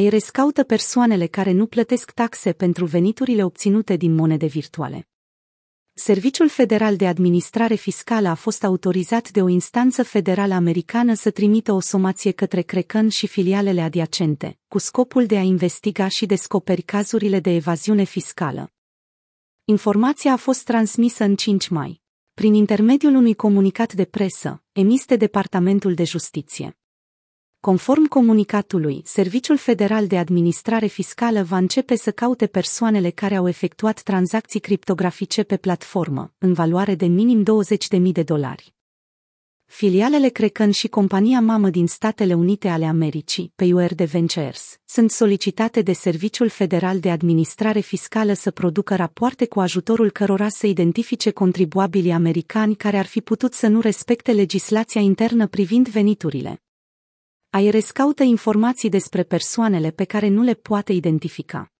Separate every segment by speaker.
Speaker 1: IRS caută persoanele care nu plătesc taxe pentru veniturile obținute din monede virtuale. Serviciul Federal de Administrare Fiscală a fost autorizat de o instanță federală americană să trimită o somație către Kraken și filialele adiacente, cu scopul de a investiga și descoperi cazurile de evaziune fiscală. Informația a fost transmisă în 5 mai, prin intermediul unui comunicat de presă, emis de Departamentul de Justiție. Conform comunicatului, Serviciul Federal de Administrare Fiscală va începe să caute persoanele care au efectuat tranzacții criptografice pe platformă, în valoare de minim 20.000 de dolari. Filialele Kraken și compania mamă din Statele Unite ale Americii, PURD Ventures, sunt solicitate de Serviciul Federal de Administrare Fiscală să producă rapoarte cu ajutorul cărora să identifice contribuabilii americani care ar fi putut să nu respecte legislația internă privind veniturile. IRS caută informații despre persoanele pe care nu le poate identifica.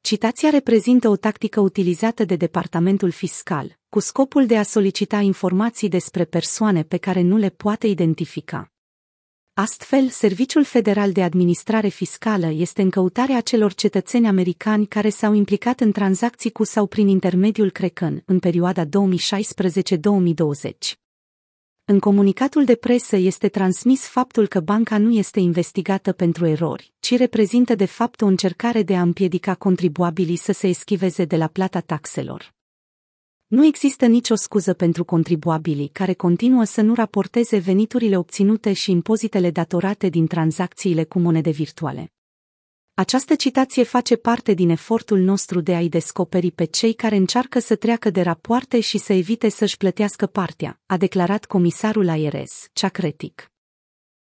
Speaker 1: Citația reprezintă o tactică utilizată de Departamentul Fiscal, cu scopul de a solicita informații despre persoane pe care nu le poate identifica. Astfel, Serviciul Federal de Administrare Fiscală este în căutarea acelor cetățeni americani care s-au implicat în tranzacții cu sau prin intermediul Kraken în perioada 2016-2020. În comunicatul de presă este transmis faptul că banca nu este investigată pentru erori, ci reprezintă de fapt o încercare de a împiedica contribuabilii să se eschiveze de la plata taxelor. Nu există nicio scuză pentru contribuabilii care continuă să nu raporteze veniturile obținute și impozitele datorate din tranzacțiile cu monede virtuale. Această citație face parte din efortul nostru de a-i descoperi pe cei care încearcă să treacă de rapoarte și să evite să-și plătească partea, a declarat comisarul IRS, Chakretic.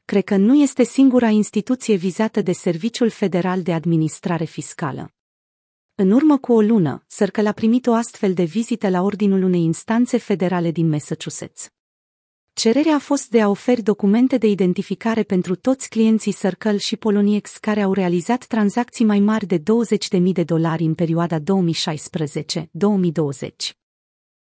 Speaker 1: Cred că nu este singura instituție vizată de Serviciul Federal de Administrare Fiscală. În urmă cu o lună, Circle a primit o astfel de vizită la ordinul unei instanțe federale din Massachusetts. Cererea a fost de a oferi documente de identificare pentru toți clienții Circle și Poloniex care au realizat tranzacții mai mari de 20.000 de dolari în perioada 2016-2020.